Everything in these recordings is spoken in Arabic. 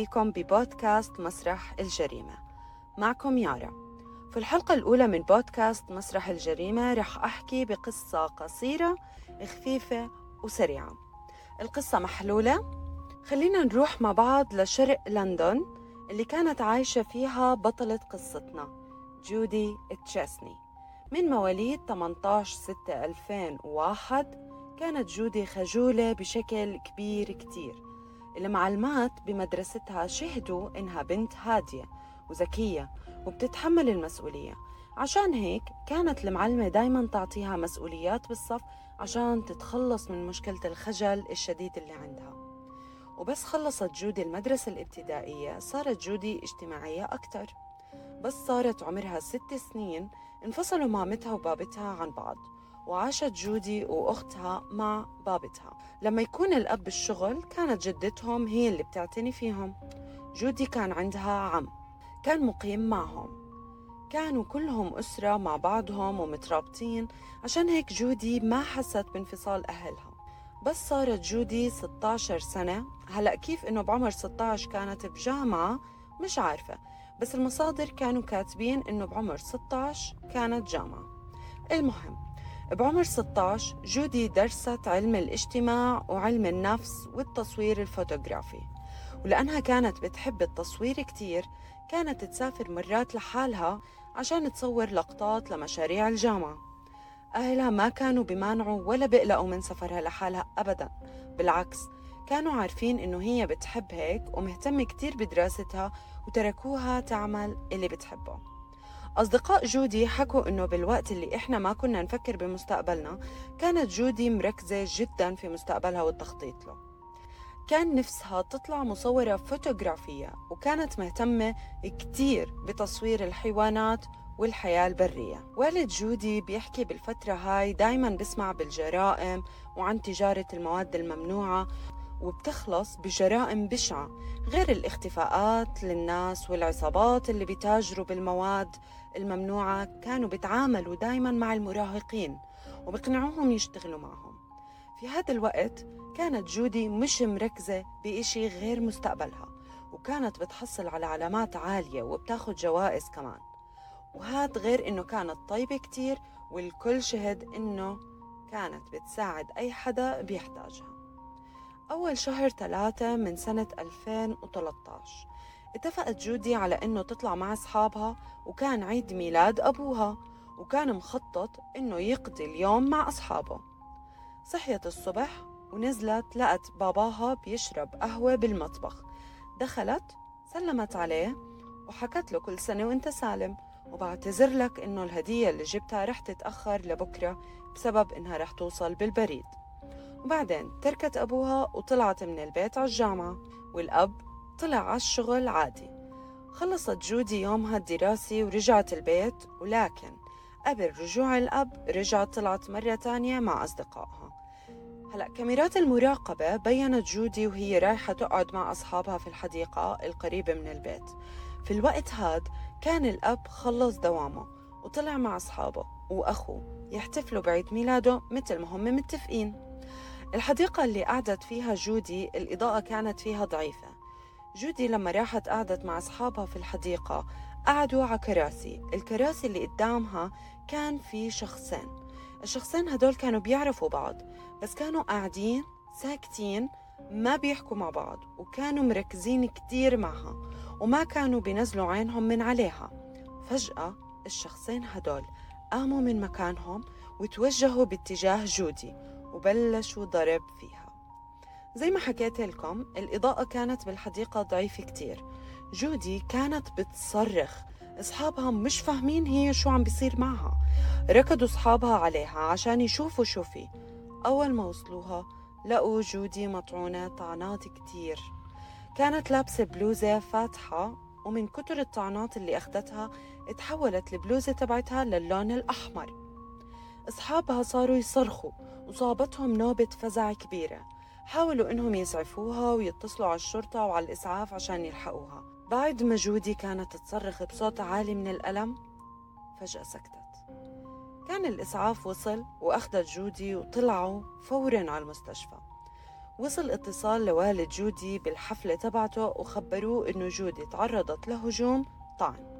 فيكم ببودكاست مسرح الجريمة. معكم يارا. في الحلقة الأولى من بودكاست مسرح الجريمة رح أحكي بقصة قصيرة خفيفة وسريعة. القصة محلولة. خلينا نروح مع بعض لشرق لندن اللي كانت عايشة فيها بطلة قصتنا جودي تشيسني من مواليد 18 6 2001 كانت جودي خجولة بشكل كبير كتير. المعلمات بمدرستها شهدوا إنها بنت هادية وذكية وبتتحمل المسؤولية. عشان هيك كانت المعلمة دايما تعطيها مسؤوليات بالصف عشان تتخلص من مشكلة الخجل الشديد اللي عندها. وبس خلصت جودي المدرسة الابتدائية صارت جودي اجتماعية أكتر. بس صارت عمرها ست سنين انفصلوا مامتها وبابتها عن بعض. وعاشت جودي وأختها مع بابتها. لما يكون الأب بالشغل كانت جدتهم هي اللي بتعتني فيهم. جودي كان عندها عم كان مقيم معهم. كانوا كلهم أسرة مع بعضهم ومترابطين. عشان هيك جودي ما حست بانفصال أهلها. بس صارت جودي 16 سنة. هلأ كيف إنه بعمر 16 كانت بجامعة؟ مش عارفة. بس المصادر كانوا كاتبين إنه بعمر 16 كانت جامعة. المهم بعمر 16 جودي درست علم الاجتماع وعلم النفس والتصوير الفوتوغرافي. ولأنها كانت بتحب التصوير كتير كانت تسافر مرات لحالها عشان تصور لقطات لمشاريع الجامعة. أهلها ما كانوا بمانعوا ولا بيقلقوا من سفرها لحالها أبدا. بالعكس كانوا عارفين إنه هي بتحب هيك ومهتمة كتير بدراستها وتركوها تعمل اللي بتحبه. أصدقاء جودي حكوا إنه بالوقت اللي إحنا ما كنا نفكر بمستقبلنا كانت جودي مركزة جدا في مستقبلها والتخطيط له. كان نفسها تطلع مصورة فوتوغرافية وكانت مهتمة كتير بتصوير الحيوانات والحياة البرية. والد جودي بيحكي بالفترة هاي دايما بسمع بالجرائم وعن تجارة المواد الممنوعة وبتخلص بجرائم بشعة غير الاختفاءات للناس والعصابات اللي بيتاجروا بالمواد الممنوعة كانوا بيتعاملوا دايما مع المراهقين وبقنعوهم يشتغلوا معهم. في هذا الوقت كانت جودي مش مركزة بإشي غير مستقبلها وكانت بتحصل على علامات عالية وبتاخد جوائز كمان. وهاد غير إنه كانت طيبة كتير والكل شهد إنه كانت بتساعد أي حدا بيحتاجها. أول شهر ثلاثة من سنة 2013 اتفقت جودي على إنه تطلع مع أصحابها وكان عيد ميلاد أبوها وكان مخطط إنه يقضي اليوم مع أصحابه. صحيت الصبح ونزلت لقت باباها بيشرب قهوة بالمطبخ. دخلت سلمت عليه وحكت له كل سنة وإنت سالم. وبعتذر لك إنه الهدية اللي جبتها رح تتأخر لبكرة بسبب إنها رح توصل بالبريد. وبعدين تركت أبوها وطلعت من البيت على الجامعة والأب طلع على الشغل عادي. خلصت جودي يومها الدراسي ورجعت البيت ولكن قبل رجوع الأب رجعت طلعت مرة تانية مع أصدقائها. هلأ كاميرات المراقبة بينت جودي وهي رايحة تقعد مع أصحابها في الحديقة القريبة من البيت. في الوقت هاد كان الأب خلص دوامه وطلع مع أصحابه وأخوه يحتفلوا بعيد ميلاده مثل ما هم متفقين. الحديقة اللي قعدت فيها جودي الإضاءة كانت فيها ضعيفة. جودي لما راحت قعدت مع أصحابها في الحديقة. قعدوا على كراسي. الكراسي اللي قدامها كان في شخصين. الشخصين هدول كانوا بيعرفوا بعض بس كانوا قاعدين ساكتين ما بيحكوا مع بعض وكانوا مركزين كتير معها وما كانوا بينزلوا عينهم من عليها. فجأة الشخصين هدول قاموا من مكانهم وتوجهوا باتجاه جودي. وبلشوا ضرب فيها. زي ما حكيت لكم الإضاءة كانت بالحديقة ضعيفة كتير. جودي كانت بتصرخ. أصحابها مش فاهمين هي شو عم بيصير معها. ركضوا أصحابها عليها عشان يشوفوا شو في. أول ما وصلوها لقوا جودي مطعونة طعنات كتير. كانت لابسة بلوزة فاتحة ومن كتر الطعنات اللي أخدتها اتحولت البلوزة تبعتها للون الأحمر. أصحابها صاروا يصرخوا وصابتهم نوبة فزع كبيرة. حاولوا إنهم يسعفوها ويتصلوا على الشرطة وعلى الإسعاف عشان يلحقوها. بعد ما جودي كانت تصرخ بصوت عالي من الألم فجأة سكتت. كان الإسعاف وصل وأخذت جودي وطلعوا فورا على المستشفى. وصل اتصال لوالد جودي بالحفلة تبعته وخبروه إنه جودي تعرضت لهجوم طعن.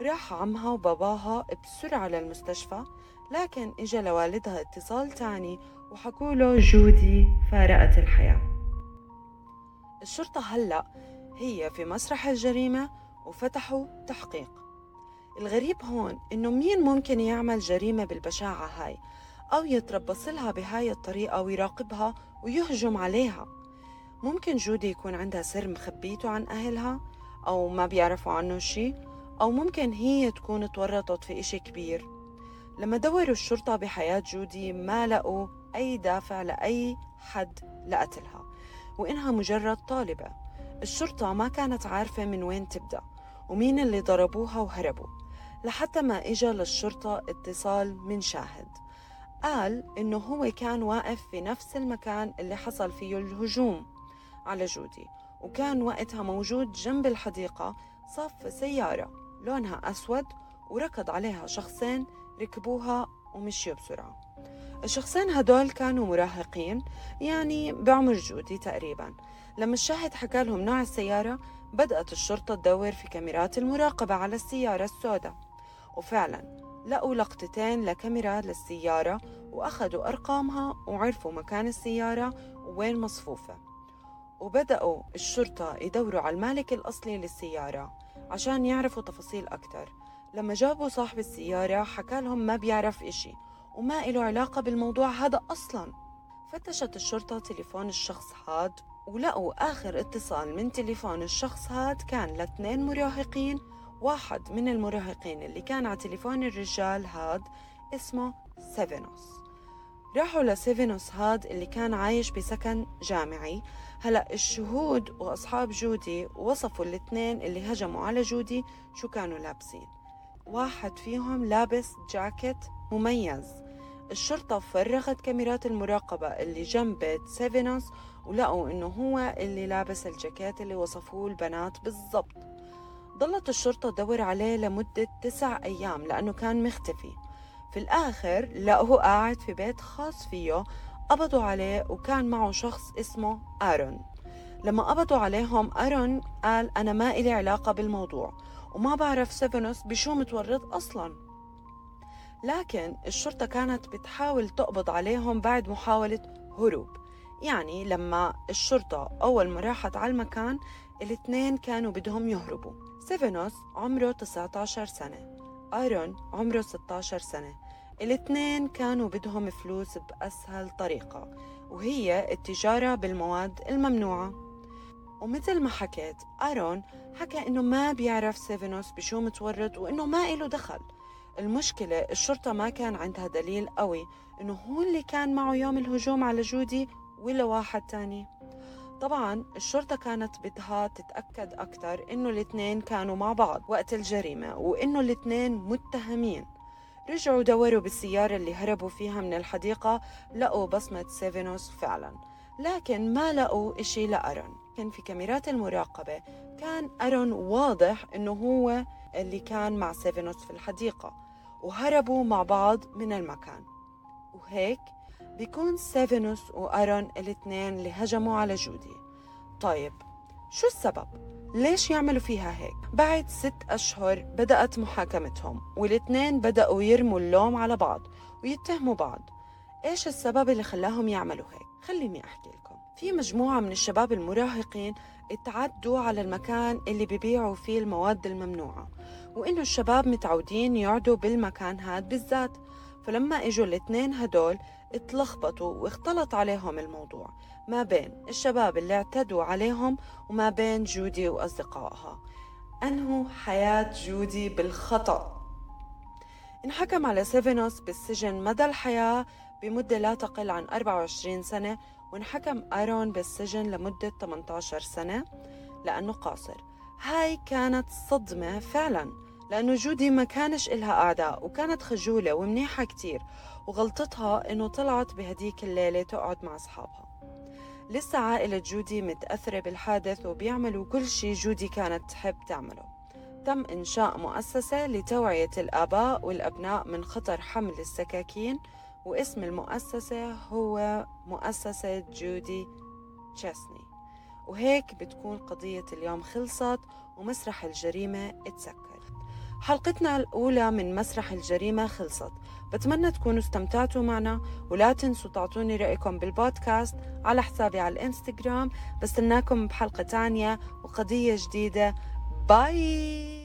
راح عمها وباباها بسرعة للمستشفى لكن إجا لوالدها اتصال تاني وحكوا له جودي فارقت الحياة. الشرطة هلأ هي في مسرح الجريمة وفتحوا تحقيق. الغريب هون إنه مين ممكن يعمل جريمة بالبشاعة هاي أو يتربص لها بهاي الطريقة ويراقبها ويهجم عليها. ممكن جودي يكون عندها سر مخبيته عن أهلها أو ما بيعرفوا عنه شي أو ممكن هي تكون تورطت في إشي كبير. لما دوروا الشرطة بحياة جودي ما لقوا أي دافع لأي حد لقتلها وإنها مجرد طالبة. الشرطة ما كانت عارفة من وين تبدأ ومين اللي ضربوها وهربوا لحتى ما إجا للشرطة اتصال من شاهد. قال إنه هو كان واقف في نفس المكان اللي حصل فيه الهجوم على جودي وكان وقتها موجود جنب الحديقة صف سيارة. لونها أسود وركض عليها شخصين ركبوها ومشيوا بسرعة. الشخصين هدول كانوا مراهقين يعني بعمر جودي تقريبا. لما الشاهد حكى لهم نوع السيارة بدأت الشرطة تدور في كاميرات المراقبة على السيارة السوداء. وفعلا لقوا لقطتين لكاميرا للسيارة وأخذوا أرقامها وعرفوا مكان السيارة ووين مصفوفة. وبدأوا الشرطة يدوروا على المالك الأصلي للسيارة عشان يعرفوا تفاصيل أكتر. لما جابوا صاحب السيارة حكى لهم ما بيعرف إشي وما إله علاقة بالموضوع هذا أصلا. فتشت الشرطة تليفون الشخص هاد ولقوا آخر اتصال من تليفون الشخص هاد كان لاثنين مراهقين. واحد من المراهقين اللي كان على تليفون الرجال هاد اسمه سيفينوس. راحوا لسيفينوس هاد اللي كان عايش بسكن جامعي. هلا الشهود وأصحاب جودي وصفوا الاثنين اللي هجموا على جودي شو كانوا لابسين. واحد فيهم لابس جاكيت مميز. الشرطة فرغت كاميرات المراقبة اللي جنب بيت سيفنوس ولقوا إنه هو اللي لابس الجاكيت اللي وصفوه البنات بالضبط. ضلت الشرطة تدور عليه لمدة تسع أيام لأنه كان مختفي. في الآخر لقوه قاعد في بيت خاص فيه قبضوا عليه وكان معه شخص اسمه آرون. لما قبضوا عليهم آرون قال أنا ما إلي علاقة بالموضوع وما بعرف سيفنوس بشو متورط أصلا. لكن الشرطة كانت بتحاول تقبض عليهم بعد محاولة هروب. يعني لما الشرطة أول ما راحت على المكان الاثنين كانوا بدهم يهربوا. سيفنوس عمره 19 سنة. آيرون عمره 16 سنة. الاثنين كانوا بدهم فلوس بأسهل طريقة وهي التجارة بالمواد الممنوعة. ومثل ما حكيت آرون حكى إنه ما بيعرف سيفينوس بشو متورط وإنه ما إله دخل. المشكلة الشرطة ما كان عندها دليل قوي إنه هو اللي كان معه يوم الهجوم على جودي ولا واحد تاني. طبعا الشرطة كانت بدها تتأكد أكثر إنه الاثنين كانوا مع بعض وقت الجريمة وإنه الاثنين متهمين. رجعوا دوروا بالسيارة اللي هربوا فيها من الحديقة لقوا بصمة سيفينوس فعلا. لكن ما لقوا إشي لأرون. كان في كاميرات المراقبة. كان أرون واضح إنه هو اللي كان مع سيفينوس في الحديقة. وهربوا مع بعض من المكان. وهيك بيكون سيفينوس وأرون الاثنين اللي هجموا على جودي طيب شو السبب؟ ليش يعملوا فيها هيك؟ بعد ست أشهر بدأت محاكمتهم والاثنين بدأوا يرموا اللوم على بعض ويتهموا بعض إيش السبب اللي خلاهم يعملوا هيك؟ خليني أحكي لكم في مجموعة من الشباب المراهقين اتعدوا على المكان اللي ببيعوا فيه المواد الممنوعة وإنه الشباب متعودين يقعدوا بالمكان هاد بالذات فلما إجوا الاثنين هدول اتلخبطوا واختلط عليهم الموضوع. ما بين الشباب اللي اعتدوا عليهم وما بين جودي وأصدقائها. أنهوا حياة جودي بالخطأ؟ انحكم على سيفينوس بالسجن مدى الحياة بمدة لا تقل عن 24 سنة وانحكم آيرون بالسجن لمدة 18 سنة لأنه قاصر. هاي كانت صدمة فعلا. لأنه جودي ما كانش إلها أعداء وكانت خجولة ومنيحة كتير وغلطتها إنه طلعت بهديك الليلة تقعد مع أصحابها. لسه عائلة جودي متأثرة بالحادث وبيعملوا كل شي جودي كانت تحب تعمله. تم إنشاء مؤسسة لتوعية الآباء والأبناء من خطر حمل السكاكين واسم المؤسسة هو مؤسسة جودي تشيسني وهيك بتكون قضية اليوم خلصت ومسرح الجريمة اتسكر. حلقتنا الأولى من مسرح الجريمة خلصت. بتمنى تكونوا استمتعتوا معنا ولا تنسوا تعطوني رأيكم بالبودكاست على حسابي على الإنستغرام. بستناكم بحلقة تانية وقضية جديدة. باي!